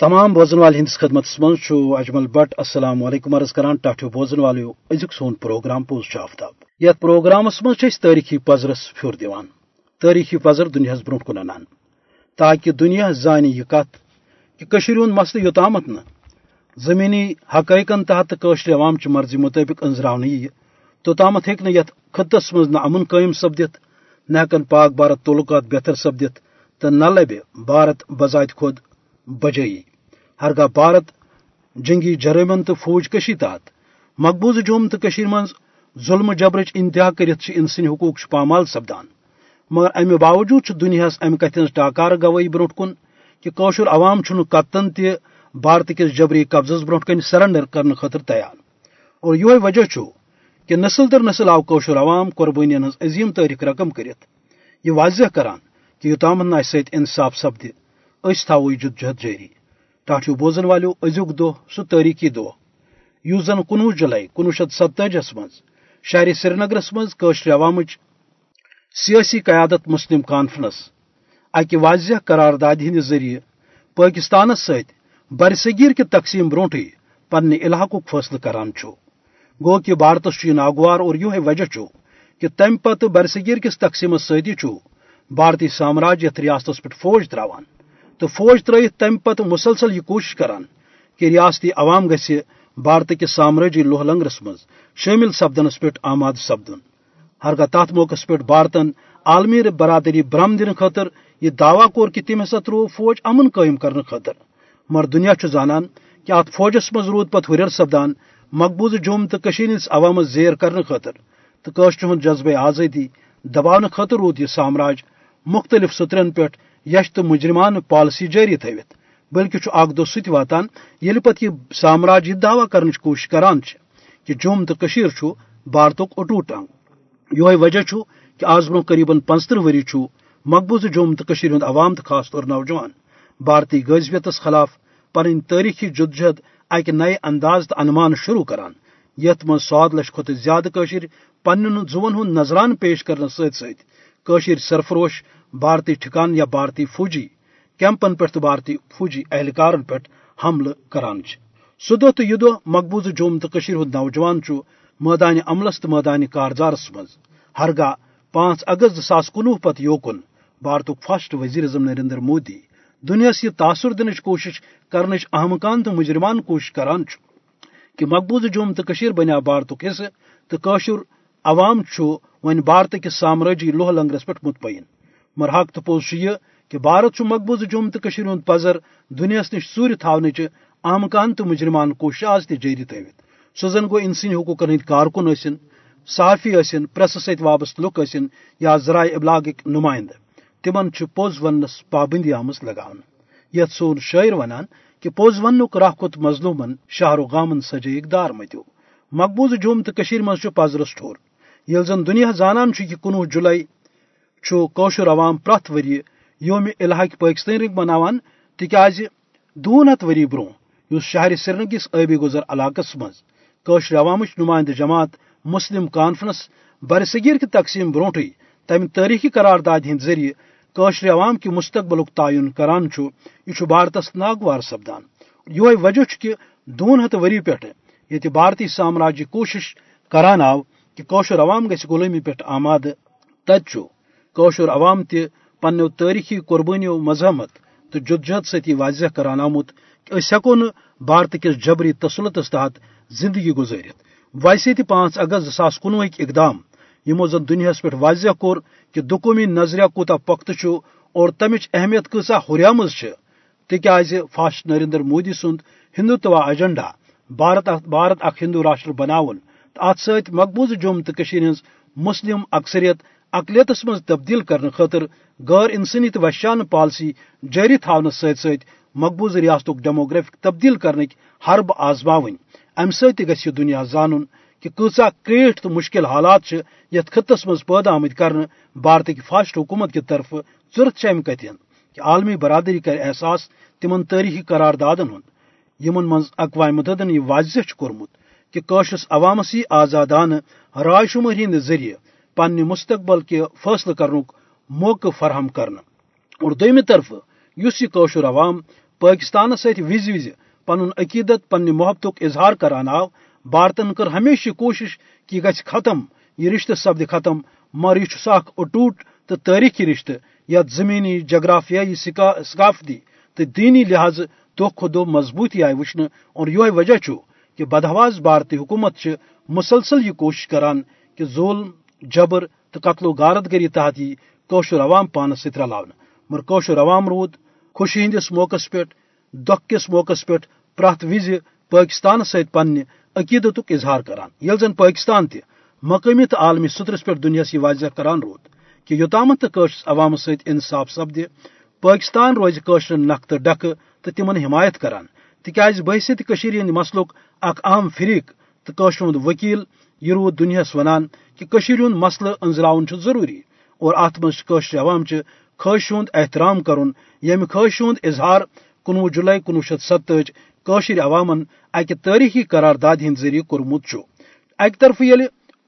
تمام بوزن وال ہندس خدمت من اجمل بٹ، السلام علیکم عرض کران ٹاٹو بوزن والو ازیک سون پروگرام پوز آفتاب یت پروگرامس من تاریخی پزرس پھر دان تاریخی پزر دنیا برو کن انان۔ تاکہ دنیا زانہ یہ کت کہ ہند مسئلہ یوتامت نا زمینی حقائقن تحت قشر عوام چہ مرضی مطابق انزرا یہ توتامت ہیک یت خطس مز نہ امن قائم سپدت نہ ہکن پاک بھارت تعلقات بہتر سپدت تو نہ لبہ بھارت بذات خود بجائی۔ ہرگاہ بھارت جنگی جرمن تو فوج کشی تحت۔ مقبوض جوم تو من ظلم جبرچ انتہا کرت انسانی حقوق پامال سپدان۔ مگر امہ باوجود دنیا امہ کت ٹاکار گوائی برو کن کہ قوشر عوام کتن تہ بھارت کس جبری قبضس برو کن سرنڈر کرنے خاطر تیار۔ اور یہ وجہ کہ نسل در نسل آو قوشر عوام قربانی ہز عظیم تاریخ رقم کرت یہ واضح کران کہ یوتام نا ست انصاف سپد اس تھو یہ جدجہد جاری۔ ٹاٹو بوزن والو ازیک دہ سہ تاریخی دہ اس زن کنوہ جولائی کنوہ شیت ستتجس من شہر سری نگرس مزر عوام سیاسی قیادت مسلم کانفرنس۔ اکہ واضح قرارداد ہند ذریعہ پاکستانس ست برصغیر کے تقسیم بروٹے پنہ علاقہ فیصلہ کران گو کہ بھارتس یہ ناگوار اور یہ وجہ کہ تمہ پتہ برصغیر کس تقسیم ستی بھارتی سامراج یت ریاست پہ فوج تراوان۔ تو فوج ترت تمہ پتہ مسلسل یہ کوشش کران کہ ریاستی عوام گھ بھارت کس سامراجی لوہ لنگرس مز شامل سپدنس پہ آماد سپدن۔ ہرگاہ تات موقع پہ بھارتن عالمی برادری برہم دن خاطر یہ دعویٰ کور کہ تم ہسا ترو فوج امن قائم کرنے خاطر۔ مگر دنیا زانان کہ ات فوجس مز رود پتہ ہر سپدان مقبوض جوم تو ہندس عوام زیر کرنے خاطر۔ تو قشر ہند جذبہ آزادی دباؤ خاطر رود یہ سامراج مختلف سترن پہ یش تو مجرمان پالسی جاری تھوت بلکہ اخ دہ ست واتان یل پتہ یہ سامراج یہ دعویٰ کرنچ کوشش کران کہ جوم تو بھارتک اٹوٹ ٹنگ یہ وجہ کہ آز برو قریباً پنچتہ وری مقبوضہ جوم تو ہند عوام تو خاص طور نوجوان۔ بھارتی غذبیتس خلاف پن تاریخی جدجہد اکہ نئے انداز تو انمان شروع کران۔ یت من سواد لچھ کھت زیادہ پن زون ہند نظران پیش کرنے ست ست سرفروش بھارتی ٹھکان یا بھارتی فوجی کیمپن پہ بھارتی فوجی اہلکارن پہ حملہ کران سہ دہ تو یہ دہ مقبوضہ جوم تو ہند نوجوان میدان عملس تو میدان کارزارس مز ہرگاہ پانچ اگست زاس کنوہ پتہ یوکن بھارت فسٹ وزیر اعظم نریندر مودی دنیاس یہ تاثر دنچ کوشش کرنچ اہم کان تو مجرمان کوشش کران کہ مقبوضہ جوم تو بنیا بھارت حصہ تو عوام ون بھارت کس سامراجی لوہ لنگرس پہ مطمئن۔ مر حق تو پوز یہ کہ بھارت مقبوضہ جوم تو ہند پزر، دنیاس نش ژور تھونچ اہم کان تو مجرمان کوشش آز تہ جاری تھوت سہ زن گو انسانی حقوقن ہند کارکن ثن صحافی ثن پریس ست وابستہ لک ثن یا ذرائع ابلاغک نمائندہ۔ تمن پوز ونس پابندی آمز لگان یت سون شاعر ونان کہ پوز ونک راہ کت مظلومن شہر و غامن سجائک دار متو مقبوض جوم تو مز پزرس ٹھور۔ یل زن دنیا زانان کہ کنوہ جولائی کوشر عوام پرت وری یوم الحق پاکستان رنگ مناوان تکیاز دون ہتھ وری برو اس شہر سری کس ابی گزر علاقس مز کوشر عوامچ نمائندہ جماعت مسلم کانفرنس برصغیر کی تقسیم بروٹے تمہ تاریخی قرارداد ہند ذریعہ قشر عوام کی مستقبل تعین کران یہ بھارتس ناگوار سپدان۔ یہ وجہ کہ دون ہتھ وری پہ یہ بھارتی سامراجی کوشش کران آو کہ قشر عوام گھ غلامی پہ آماد تت قشر عوام تہ پنو تاریخی قربانیوں مذہمت تو جدجہد ست واضح کران آمت کہ اس ہکو بھارت کس جبری تسلطس تحت زندگی گزارت ویسے تہ پانچ اگست زاس کنوہ اقدام یمو زن دنیاس پہ واضح کور کہ دکومی نظریہ کوتا پخت اور تمچ اہمیت کسا ہریام تکیاز فاسٹ نریندر مودی سند ہندوتوا ایجنڈا بھارت بھارت اخ ہندو راشٹر بناون ات ست مقبوض جوم تو ہز مسلم اکثریت اقلیتس مز تبدیل کرنے خاطر غیر انسانی تو وحشان پالسی جاری تھونس ست ست مقبوض ریاستک ڈیموگرافک تبدیل کرنک حرب آزماون ام ست گھ دنیا زان کہ کچا کریٹ تو مشکل حالات یت خطس مز پیدا آمت کر بھارت کی فاسٹ حکومت کی طرف ضرورت ام کتن کہ عالمی برادری کر احساس تمن تاریخی قراردادن ہند۔ یمن من اقوام متحدن یہ واضح کورمت کہ قشرس عوامس یہ آزادان رائے شماری ہند ذریعہ پنہ مستقبل کے فیصلہ کرنک موقع فراہم کرنا۔ اور دویمہ طرف اس یہ قشر عوام پاکستان ست وز وز پن عقیدت پنہ محبت اظہار کران آو، بھارتن کر ہمیشہ کوشش کہ یہ ختم، یہ رشتہ سپد ختم، مگر یہ اخ اٹوٹ تو تاریخی رشتہ یت زمینی جغرافیائی ثقافتی تو دینی لحاظ دہ کھو دہ مضبوطی آئی وچن اور یہ وجہ کہ بدہواز بھارتی حکومت مسلسل یہ کوشش کران کہ ظلم جبر تو قتل و غارت گری تحت یہ کوشر عوام پانس ست رلاون مگر کوشر عوام رود خوشی ہندس موقع پہ دہ کس موقع پہ پریت وز پاکستان ست پنہ عقیدت اظہار کران۔ یل زن پاکستان تہ مقامی تو عالمی سترس پہ دنیا یہ واضح کران رود کہ یوتام تو عوام ست انصاف سپد پاکستان روز قشر نق تو ڈکہ تو تمن حمایت کران۔ تکیاز بحثیت ہند مسلک اخ اہم فریق تو قشر ہند وکیل یہ رود دنیاس ونان کہ ہند مسئلہ انزراؤن ضروری اور ات مشر عوام چہ خواہش ہند احترام کرن یم یعنی خواہش ہند اظہار کنوہ جولائی کنوہ شیت ستج قشر عوامن اکہ تاریخی قرارداد ہند ذریعہ کورمت اکہ طرف یل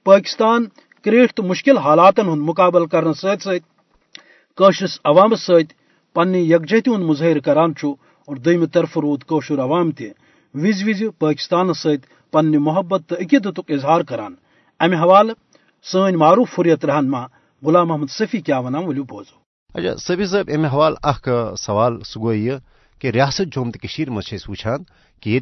پاکستان کریٹ تو مشکل حالاتن ہند مقابل کرنے ست سترس عوامس ست پنہ یکجہتی ہند مظاہر کران اور دم طرف رود قشر عوام تہ وز وز پاکستان ست پنہ محبت تو عقیدت اظہار کران۔ امہ حوالہ سن معروف فریت رہنما غلام محمد صفی کیا ونان ولو بوزو۔ اچھا صفی صاحب، امہ حوالہ اخ سوال سہ گو یہ کہ ریاست جوم تو مز وچان کہ یہ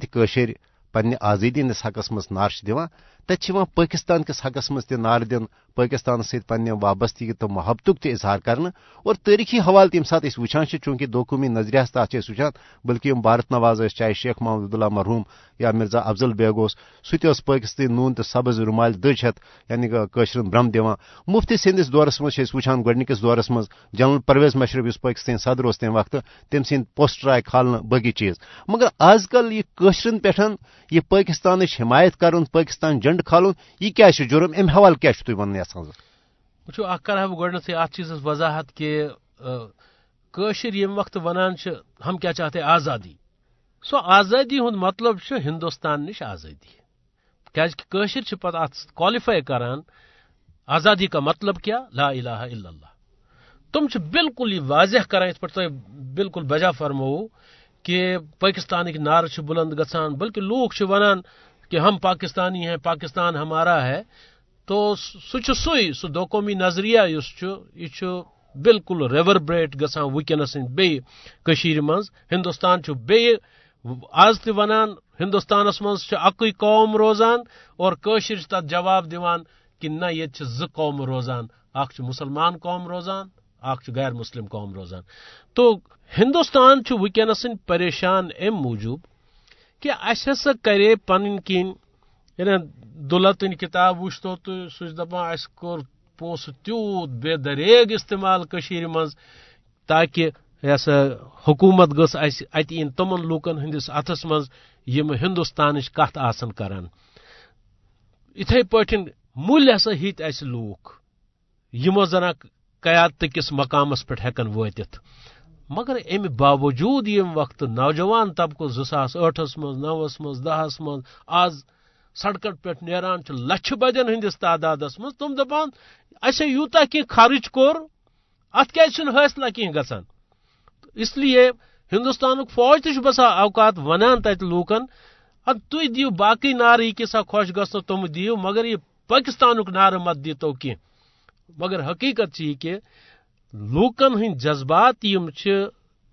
پنہ آزادی ہندس حقس مز نار دان تت پاکستان کس حقس مز تہ نار دن پاکستان ست پنہ وابستگی تو محبت تہ اظہار کرنا اور تاریخی حوالہ تم سات وچان چونکہ دو قومی نظریہ تک وچان بلکہ یم بھارت نواز چاہے شیخ محمد عبداللہ مرحوم یا مرزا افضل بیگ اس سہ نون تو سبز رمال دج ہت یعنی قشرن برم دان مفتی سندس دورس مز وچان گۄڈنِکِس دورس مز جنرل پرویز مشرف اس پاکستان صدر اس تمہ وقت تم سند پوسٹر آئے کھالنے باقی چیز۔ مگر آز کل یہ قشرن پہ یہ پاکستان حمایت کرن پاکستان جنڈ کھالن یہ کیا جرم؟ ام حوالہ کیا تھی ون یژھان وچھو اخ کرا بہ گۄڈنیتھٕے اتھ چیزس وضاحت کہ کٲشِر ییٚمہِ وقتہٕ ونان چھِ ہم کیا چاہتے آزادی۔ سو آزادی ہُنٛد مطلب چھُ ہندوستان نِش آزادی کیازکہِ کٲشِر چھِ پتہٕ اتھ کالِفاے کران، آزادی کا مطلب کیا؟ لا الہ الا اللہ۔ تم چھِ بالکل یہ واضح کران یِتھ پٲٹھۍ تۄہہِ بالکل بجا فرمووُ کہ پاکستانٕکۍ نعرٕ چھِ بُلند گژھان، بلکہ لوٗکھ چھِ ونان کہ ہم پاکستانی ہیں، پاکستان ہمارا ہے، تو سہ سُے سُہ دو قومی نظریہ اس یہ بالکل ریوربریٹ گژھان ونکس بیٚیہِ مز ہندوستان بیٚیہِ آز تہِ ونان، ہندوستانس مز اکٕے قوم روزان اور کٲشِر چھِ جواب دِوان کہ نہ ییٚتہِ چھِ زٕ قوم روزان۔ اکھ چھُ مسلمان قوم روزان اکھ چھُ غیر مسلم قوم روزان۔ تو ہندوستان چھُ پریشان امہِ موٗجوٗب۔ کہ اَسہِ ہسا کرے پنٕنۍ کِنۍ یعنی دُلتن کتاب وچھتو تو سہ دپان اس کور پونسہ تیوت بے دریگ استعمال کشیر مز تاکہ یہ سا حکومت گس ات ان تمن لوکن ہندس اتھس مز یم ہندوستانچ کت آسن کران۔ اتھے پٲٹھۍ مُلۍ ہسا ہِتھ اسہِ لوٗکھ، یِمو زن اکھ قیادت کِس مقامس پٮ۪ٹھ ہٮ۪کن وٲتِتھ۔ مگر امہِ باوجوٗد ییٚمہِ وقتہٕ نوجوان طبقہٕ زٕ ساس ٲٹھس منٛز، نوس منٛز، دہس منٛز، آز سڑکن پہ نیران لچھ بدین ہندس تعداد من تم دپان اچھا یوتا کی خرچ کور ات کیا حاصلہ کی گسان اس لیے ہندوستان فوج تہ بسا اوقات ونان تت لوکن اد تھی دیو باقی نعرہ یہ سا خوش گھنو تم دیو، مگر یہ پاکستان نعرہ مت دیتو کی مگر حقیقت یہ کہ لوکن ہند جذبات یم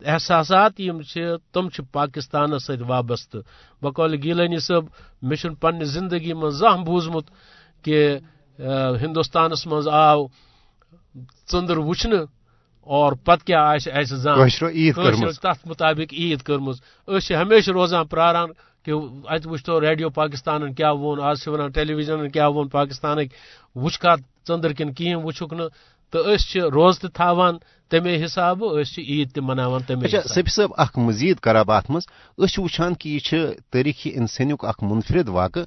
احساسات یم تم پاکستان ست وابستہ۔ بقول گیلانی صاحب مے پنہ زندگی من زان بوزمت کہ ہندوستانس من آو ژندر وچھن اور پتہ کیا آس زان تر مطابق عید کرم ہمیشہ روزان پراران کہ ات وچتو ریڈیو پاکستان کیا وون آج ٹیلی ویژن کیا وون پاکستان وچھ ژندر کن کہین وچھک تو روز تہ تھاوان تمے حساب عید تمے سفی صاحب اخ مزید کراب ات مز وچھان کہ یہ تاریخی انسانیک اخ منفرد واقع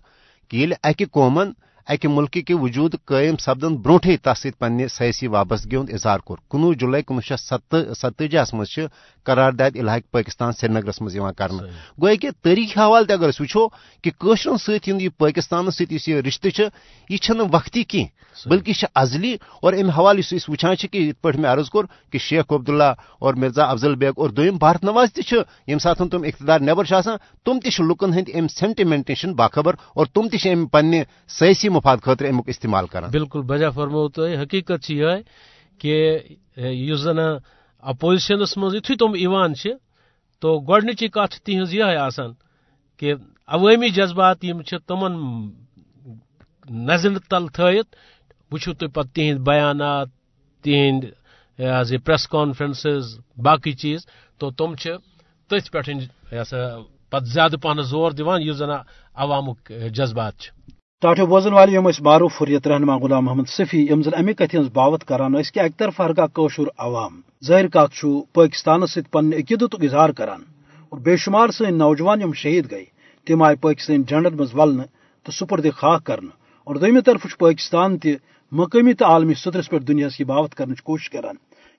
کہ یل اکہ قومن اکہ ملک کے وجود قائم سپدن بروٹے تس ست پنہ سیاسی وابستگی ہند اظہار کور۔ کنوہ جولائی کنوہ شیت ستتجہس مز قرارداد الحاق پاکستان سری نگرس مز گویا کہ تاریخی حوالہ اگر وچو کہ قشرن ست یہ پاکستان ست یہ رشتہ یہ وقتی کی بلکہ ازلی اور ام حوالہ اس وچان کہ یہ پہ میں عرض کور کہ شیخ عبداللہ اور مرزا افضل بیگ اور دویم بھارت نواز تہ یم سات تم اقتدار نبر تم تہ لکن ہند ام سینٹیمنٹ نش باخبر اور تم تہ ام پنہ سیاسی مفاد خاطر امیک استعمال کران بالکل، بجا فرمو تو حقیقت یہ کہ اس زن اپوزیشنس مز یتھے تم ایوان چھ، تو گۄڈنچی کتھ تہذ یہ آسان کہ عوٲمی جذبات یم چھ تمن نظر تل تھٲیِتھ وٕچھو تُہۍ پتہٕ تِہنٛدۍ بیانات تِہنٛدۍ یہ پریس کانفرنسز، باقی چیز۔ تو تم چھ تھی پہ پتہ زیادہ پہن زور دان اس زن عوامک جذبات چھ۔ ٹاٹو بوزن والے یم معروف حریت رہنما غلام محمد صفی یم زن امہ کتھ ہز باوت کران کہ اک طرف ہرگاہ کوشر عوام ظاہر کت پاکستان ست پن عقیدت اظہار کران اور بے شمار سن نوجوان یم شہید گئی تم آئی پاکستان جنڈن مز ولن تو سپرد خاک کرنا اور دویمہ طرف پاکستان تہ مقامی تو عالمی سطرس پہ دنیا کی باوت کرنے کوشش کران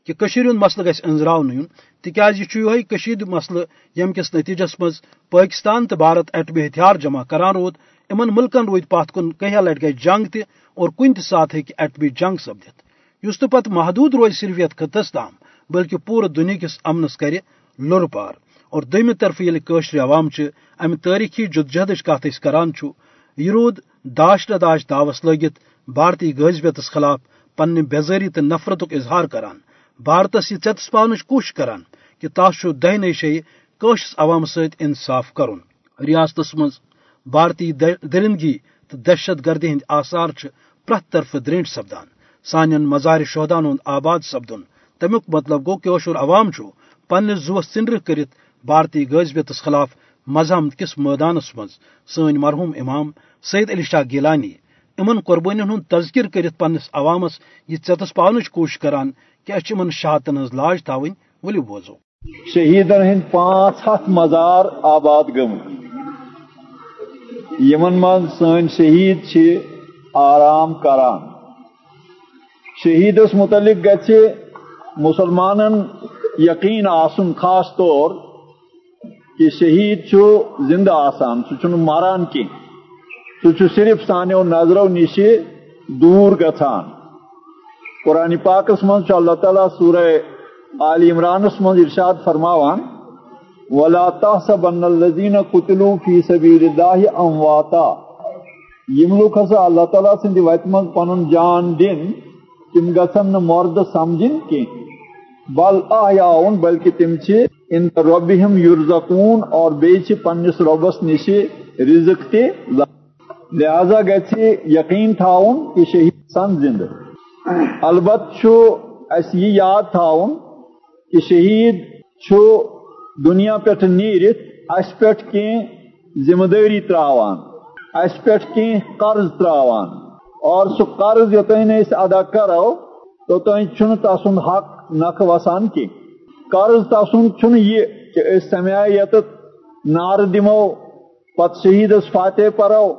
کہ کشیر مسئلہ گھس انزراؤن یون تکیاز یہ یہ کشید مسئلہ یم کس نتیجس مز پاکستان تو بھارت ایٹمی ہتھیار جمع کران رود ان ملکن رود پات کن کہیا لٹ گئی جنگ تہ اور کن تہ سات ہیکہ ایٹمی جنگ سپدت اس پتہ محدود روز صرف یت خطس تام بلکہ پورے دنیا کس امنس کر لر پار۔ اور دم طرف یل قشر عوام امہ تاریخی جدجہد کت کران یہ رود داش نداش دعوس لگت بھارتی غذبیتس خلاف پنہ بیزاری تو نفرت اظہار کران۔ بھارتس یہ ٹس پا کوشش کران کہ تس دہ نئی شی قشس عوام ست انصاف کرن۔ ریاست من بھارتی درندگی تو دہشت گردی ہند آثار پریت طرف درینٹ سپدان۔ سان مزار شہدان ہند آباد سپدن۔ تمیک مطلب گو کہ عوام پنس زوس ژنڈر کرت بھارتی غذبیتس خلاف مذہب کس میدانس من سن مرحوم امام سید علی شاہ گیلانی ان قربانی ہند تذکر کرت پنس عوامس یہ ٹس پاؤنچ کوشش کران کہ اچھے شہادتن ہز لاج تھوین ولو بوزو۔ شہیدن ہند پانچ ہاتھ مزار آباد گم یمن من سن شہید آرام کران۔ شہیدس متعلق گھ مسلمان یقین آسن خاص طور کہ شہید زندہ آسان سہ مران کی سہ صرف سانو نظرو نش دور گھان قرآن پاکس من اللہ تعالیٰ سورہ عال عمرانس من ارشاد فرماوان۔ ولا تحسبن الذين قتلوا في سبيل الله امواتا یم لوگ ہسا اللہ تعالیٰ سند وت من پن جان دن تم گھن مرد سمجھن کی۔ بل احیاؤن بلکہ تم ان ربہم یرزقون، اور بیچ پنس ربس نش رزق تے لہذا گھ یقین تھاؤن کہ شہید سن زندہ۔ البت اس یہ یاد تھاؤن کہ شہید چھو دنیا پہ نیرت اس پہ کی ذمہ داری تراوان اس پہ کی قرض تراوان۔ اور سہ قرض یوتن اس ادا کرو توتن چھ تسند حق نخ وسان کی قرض تسند چھ یہ کہ اس سمیا یت نار دمو پت شہیدس فاتح پرو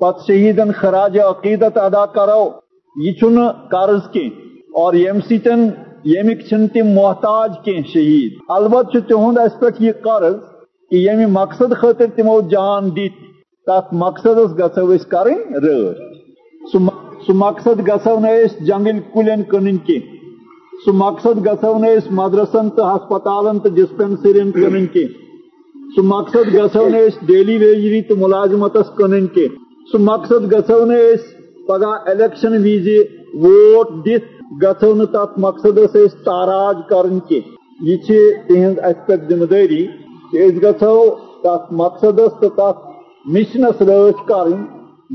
پت شہیدن خراج عقیدت ادا کرو۔ یہ قرض کی اور یم سن یمک تم محتاج کی شہید البتہ تہد اس پہ یہ قرض کہ یم مقصد خاطر تمو جان دت تک مقصد گھو کریں رچ سہ مقصد گھو نس جنگل کلین کن کی سہ مقصد گھو نس مدرسن تو ہسپتالن تو ڈسپینسرین کن کی سہ مقصد گھو نس ڈیلی ویجری تو ملازمت کن کی سہ مقصد گھو نس پگہ الیکشن وز ووٹ دت گھو نا تر مقصد تاراج کرن کی یہ تہذ اس پہ ذمہ داری کہ گھو تر مقصد تو تر مشنس رچ کریں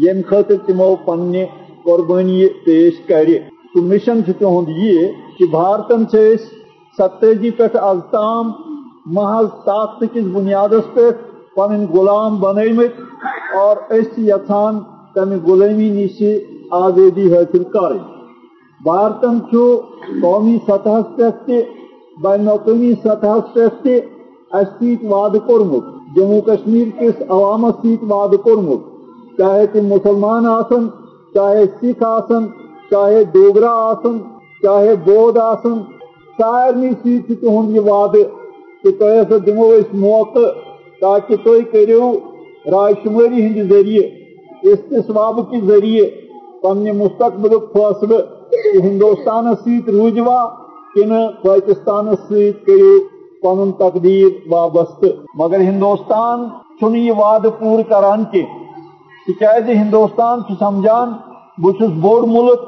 یم خاطر تمو پنہ قربانی پیش کر سہ مشن تہد یہ کہ بھارتن ستجی پہ از تام محض طاقت کس بنیاد پہ پن غلام بنمت اور اس یھان تمہ غلامی نش آزادی حاصل کریں بھارتن قومی سطح پہ بین الاقوامی سطح پہ اس ست وعدہ کورمت جموں کشمیر کس عوامس ست وعدہ کورمت چاہے تم مسلمان آسن، چاہے سکھ آسن، چاہے ڈوگرا آسن، چاہے بود آسن سارے ست تہد یہ وعدہ کہ تہ ہسا دمو اس موقع تاکہ تھی کرو رائے شماری ہند ذریعے استصواب کے ذریعے پنہ مستقبل فیصلہ ہندوستان ست روجوا، کن پاکستان ست کرو پن تقدیر وابستہ۔ مگر ہندوستان چھ یہ وعدہ پور کران کی تاز ہندوستان سمجھان بہت بوڑ ملک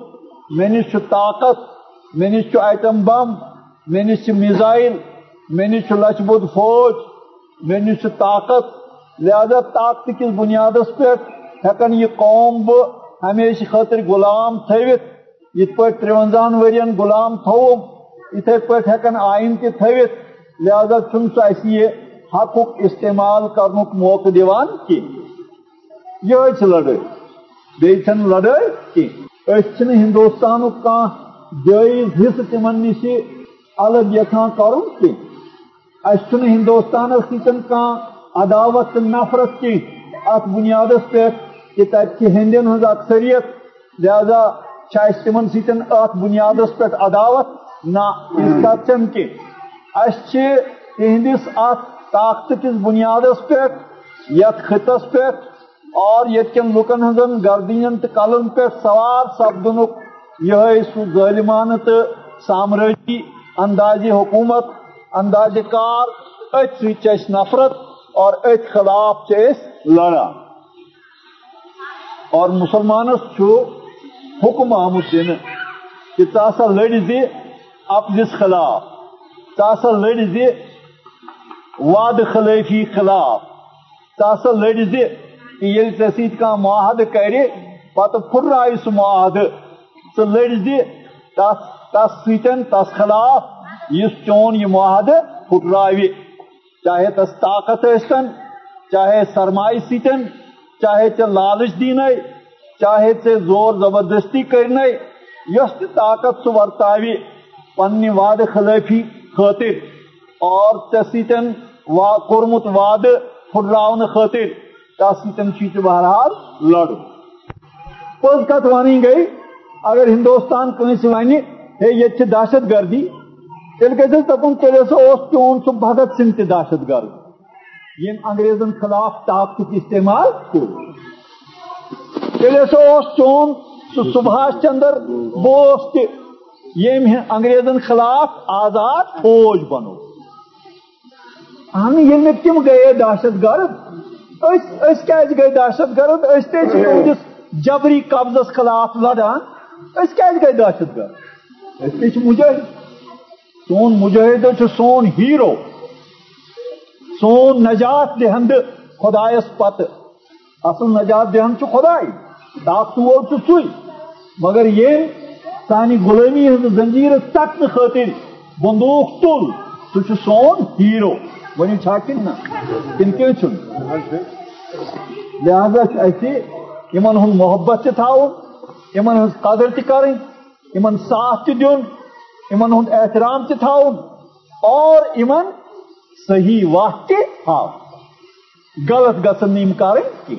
مے نش طاقت مے نش ایٹم بم مے نش میزائل مے نش لچ بد فوج مے نش طاقت۔ لہذا طاقت کس بنیاد پہ؟ ہکن یہ قوم بہ ہمیشہ خاطر غلام تھوت یت پہ ترونزہن ورین غلام تھوم اتھے پہ ہکن آئین تہ تھوت لہذا چھ سہ یہ حقک استعمال کرنک موقع دیوان کی یہ لڑائی بیچن لڑائی کی اس ہندوستان کا جائز حصہ تمن نش الگ یھان کرن کی اس ہندوستان سن عداوت نفرت کی ات بنیاد پہ کہ تک ہندین ہز اکثریت، لہذا تمن سن ات بنیاد پہ عداوت نہ اس کتن کی اس تہندس ات طاقت کس بنیاد پہ یت خطس پہ اور یتکن لکن ہزن گردین تو کلن پہ سوار سپدن یہ سہ ظالمانہ تو سامراجی انداز حکومت انداز کار ات س نفرت اور ات خلاف لڑا اور مسلمانس حکم آمت دن کہ ثا لڑ دی اپنس خلاف ثا لڑ دی وعد خلافی خلاف ثا لڑ دی کہ یل ٹھیک ست معاہدہ کر پتہ پھر سہ معاہدہ ثہ لڑ دی تس ستن تس خلاف اس چون، یہ معاہدہ پھٹراوِ چاہے تس طاقت ٲسۍتن چاہے سرمایہ ستن چاہے ژے لالچ دین چاہے ژے زور زبردستی کرن یس طاقت سہ ورتاوِ پنہ وعدہ خلافی خاطر، اور ژے سۭتۍ وا کورمت وعدہ پھٹراون خاطر تس ستن چھ بہرحال لڑ پوز کت ونی گئی، اگر ہندوستان کنس ون ہے یہ دہشت گردی تیل گھس دپن تیل ہسا چون سہ بھگت سنگھ تہ دہشت گرد۔ یم انگریزن خلاف طاقت استعمال کور تیل ہسا اس چون سہ سبھاش چندر بوس تہ یم انگریزن خلاف آزاد فوج بنو۔ ہم یہ تم گئے دہشت گرد؟ اس گئی دہشت گرد؟ اس تہس جبری قبضس خلاف لڑان۔ اس گئی دہشت گرد؟ اس تہ مجاہد۔ سون مجاہد سون ہیرو۔ سون نجات دہند خدایس پتہ اصل نجات دہند خدائی۔ طاقت وول سی مگر یہ سانہ غلامی ہز زنجیر ٹکن خاطر بندوق تل سہ سون ہیرو. ون کن نا. کن کی لہذا ان ہند محبت تھون ان قدر تہ کریں. ان ساتھ تہ دن ان ہند احترام تہ تھون اور ان صحیح واہ تہ ہاو غلط گھن یم کریں کی؟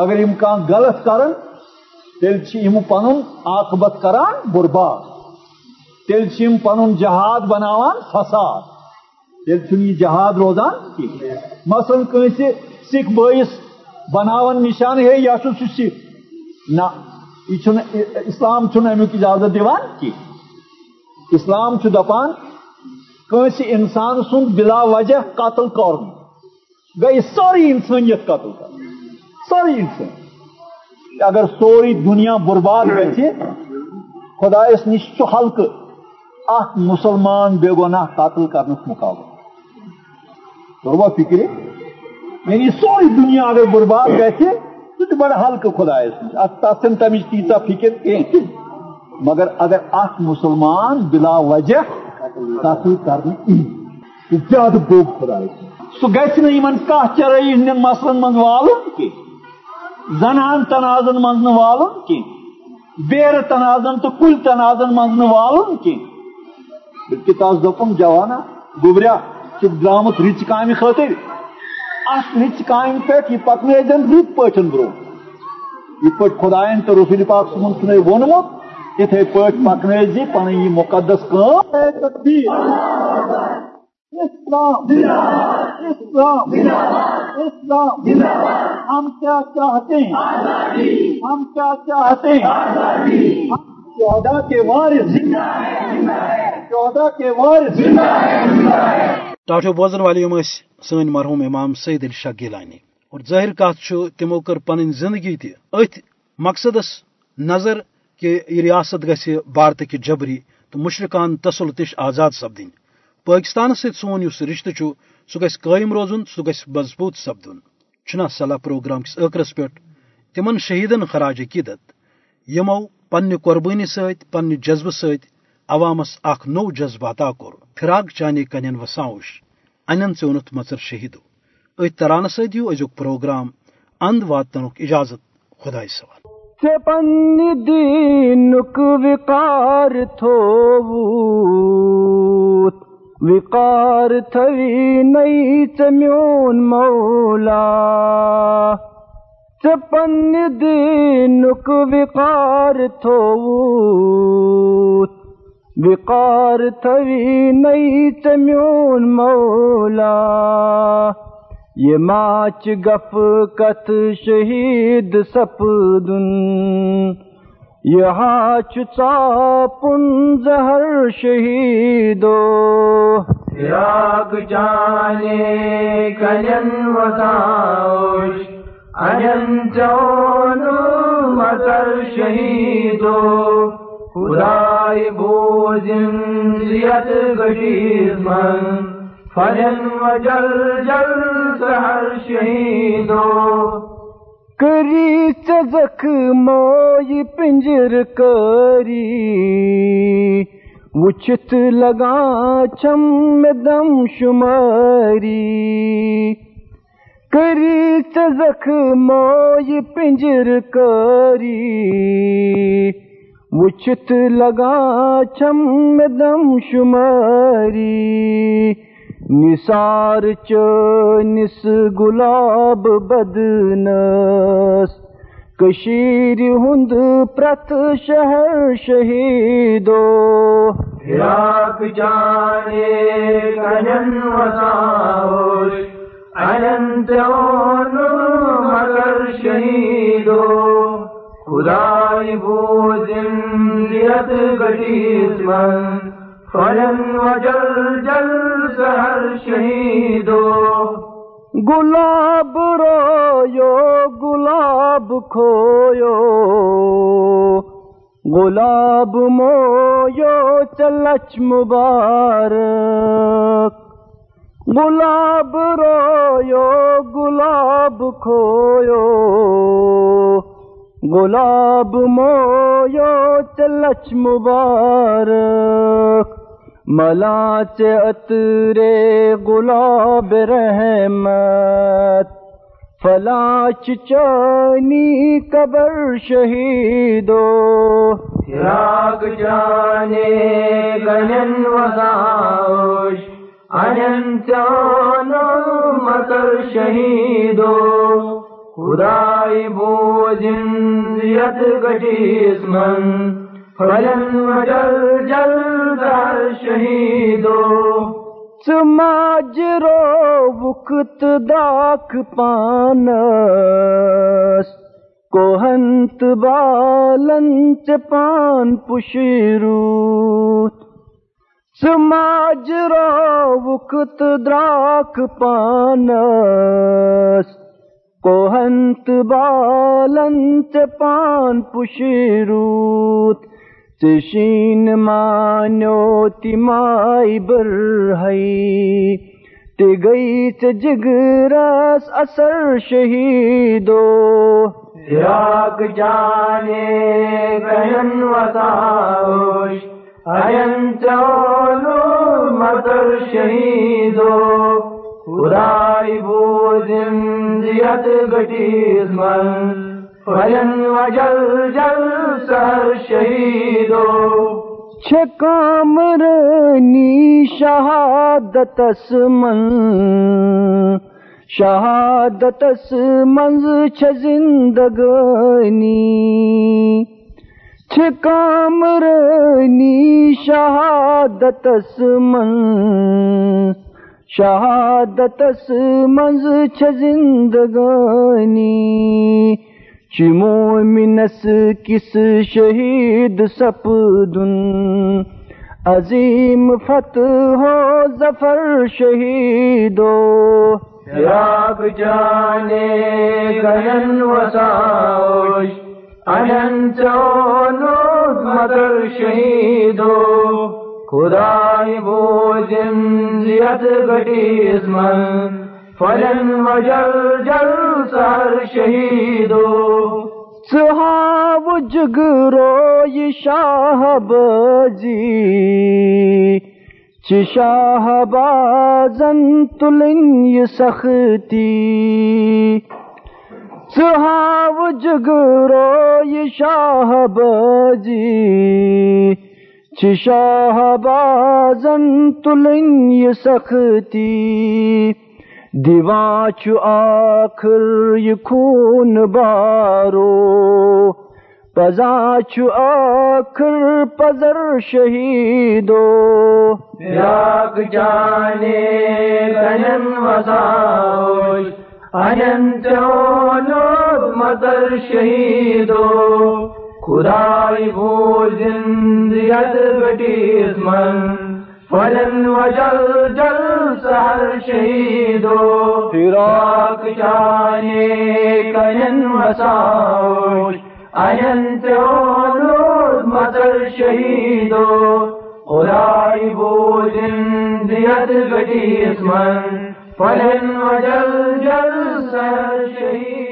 اگر یم کان غلط کرن، تیل یم پنن عاقبت کران، برباد. تیل یم پنن جہاد بناوان، فساد. تیل یہ جہاد روزان، کی؟ مثلا کنس سکھ بٲیس بناون نشان ہے، یا سہ سکھ؟ نہ یہ اسلام امیک اجازت دیوان، کی؟ اسلام دپان کنس انسان سن بلا وجہ قتل کر گئی ساری انسانیت قتل کر ساری انسان۔ اگر سوری دنیا برباد گھِ خدایس نش ہلکہ اخ مسلمان بے گناہ قتل کرنس مقابل۔ تروا فکر یعنی سوری دنیا اگر برباد گھِ سہ بڑا ہلکہ خدایس تس تمچ تیژہ فکر کی مگر اگر اخ مسلمان بلا وجہ قتل کرنے زیادہ بوب خدا سہ گھن چرائی ہند مسلن من والن کی زنان تنازن من والن کی؟ بیر تنازن تو کل تنازن من والن کی؟ بلکہ تاس دپن جوانا گوبریا درامت رچ کامہ خاطر ات رچ کامہ پہ یہ پکن رت پاٹن برو۔ یہ پہ خدائن تو رسول پاک صن چھ وونمت اتھے پہ پکن زی پن یہ مقدس کام اسلام۔ اسلام۔ اسلام۔ ہم کیا چاہتے ہیں؟ ہم کیا چاہتے ہیں؟ ہم چودہ کے وارث چودہ کے وارث ٹاٹو بوزن والے سن مرحوم امام سعید علی شاہ گیلانی۔ اور ظاہر کت تمو کر پن زندگی تہ ات مقصدس نظر کہ یہ ریاست گھ بھارت کہ جبری تو مشرقان تسلط نش آزاد سپدن پاکستان ست سون اس رشتہ سہ گھ قائم روزن سہ گھ مضبوط سپدن چھنا صلاح پروگرام کس ٲخرس پہ تمن شہیدن خراج عقیدت یمو پنہ قربانی ست پنہ جذبہ ست عوامس اخ نو جذبہ عطا کور فراق چانے کنین وساوش انن ژونت مژر شہیدو۔ ات ترانہ ست دیو ازیک پروگرام اند واتنک اجازت۔ خدائے سوال۔ ژے پننہِ دیٖنُک وِقار تھووُت۔ وِقار تھوی نَے ژےٚ میون مولا۔ ژےٚ پننہِ دیٖنُک وِقار تھووُت۔ وِقار تھوی نَے ژےٚ میون مولا۔ یہ ماچ گف کت شہید سپدن۔ یہ ہاچ ژاپن زہر شہیدو۔ فراق جانے کنن وساوش انن چون مطر شہیدو، خدای بوزن زیت گشیز من فلن وجل جل جل سہر شہیدو۔ کری چزک موئی پنجر کری وچت لگا چم دم شماری۔ کری چزک موئی پنجر کری وچت لگا چم دم شماری۔ نثار چنس گلاب بدنس۔ کشیر ہند پرت شہر شہیدو۔ فراق جانے کنن وساوش۔ انت مگر شہیدو، خدای بوزن زیت گٹیس من فلن وجل جل سہر شہیدو۔ گلاب رویو، گلاب کھویو۔ گلاب مویو، چلچ مبارک۔ گلاب رویو، گلاب کھویو۔ گلاب مویو چلچ مبارک ملا چترے گلاب رحمت۔ فلاچ چانی قبر شہیدو۔ فراق جانے گنن وساوش انن مطر شہیدو خدای بوزن زیت گٹیس من فلن وجل جل در شہیدو سماجرو وقت داک پانس کوہنت بالنچ پان پشروت سماجرو وقت دراک پانس، کوہنت بالنچ پان پشروت چشین مانو تیمائی برہی تی گئی جگرس اثر شہیدو۔ فراق جانے بہن وساوش این چولو مدر شہیدو خدای بوزن زیت گٹیز من فلن وجل جل سر شہیدو چھکامرنی شہادت من شہادتس منز چھ زندگانی چھ کامرانی شہادتس من شہادتس منز چھ زندگانی۔ چھ مومنس کس شہید سپدن۔ عظیم فتح ہو ظفر شہیدو۔ راگ جانے گہن وساوش۔ انت نود مگر شہیدو، خدای بوجن زیت گٹیس من فلن وجل جل سر شہیدو۔ سہاو جگرو یہ شاہ بازی چ شاہ بازن تلن یہ سختی۔ سہاو جگرو یہ شاہ بازی چ شاہ بازن تلن یہ سختی۔ دیوان چھ آخر یہ خون بارو۔ پزا چھ آخر پزر شہیدو۔ راگ جانے گنن وساوش انت نود مگر شہیدو خدای بوجن زیت گٹیس من فلن وجل جل سہر شہیدو فراق جانے کنن وساوش انت نود مگر شہیدو خدای بوجن زیت گٹیس من فلن وجل جل سر شہیدو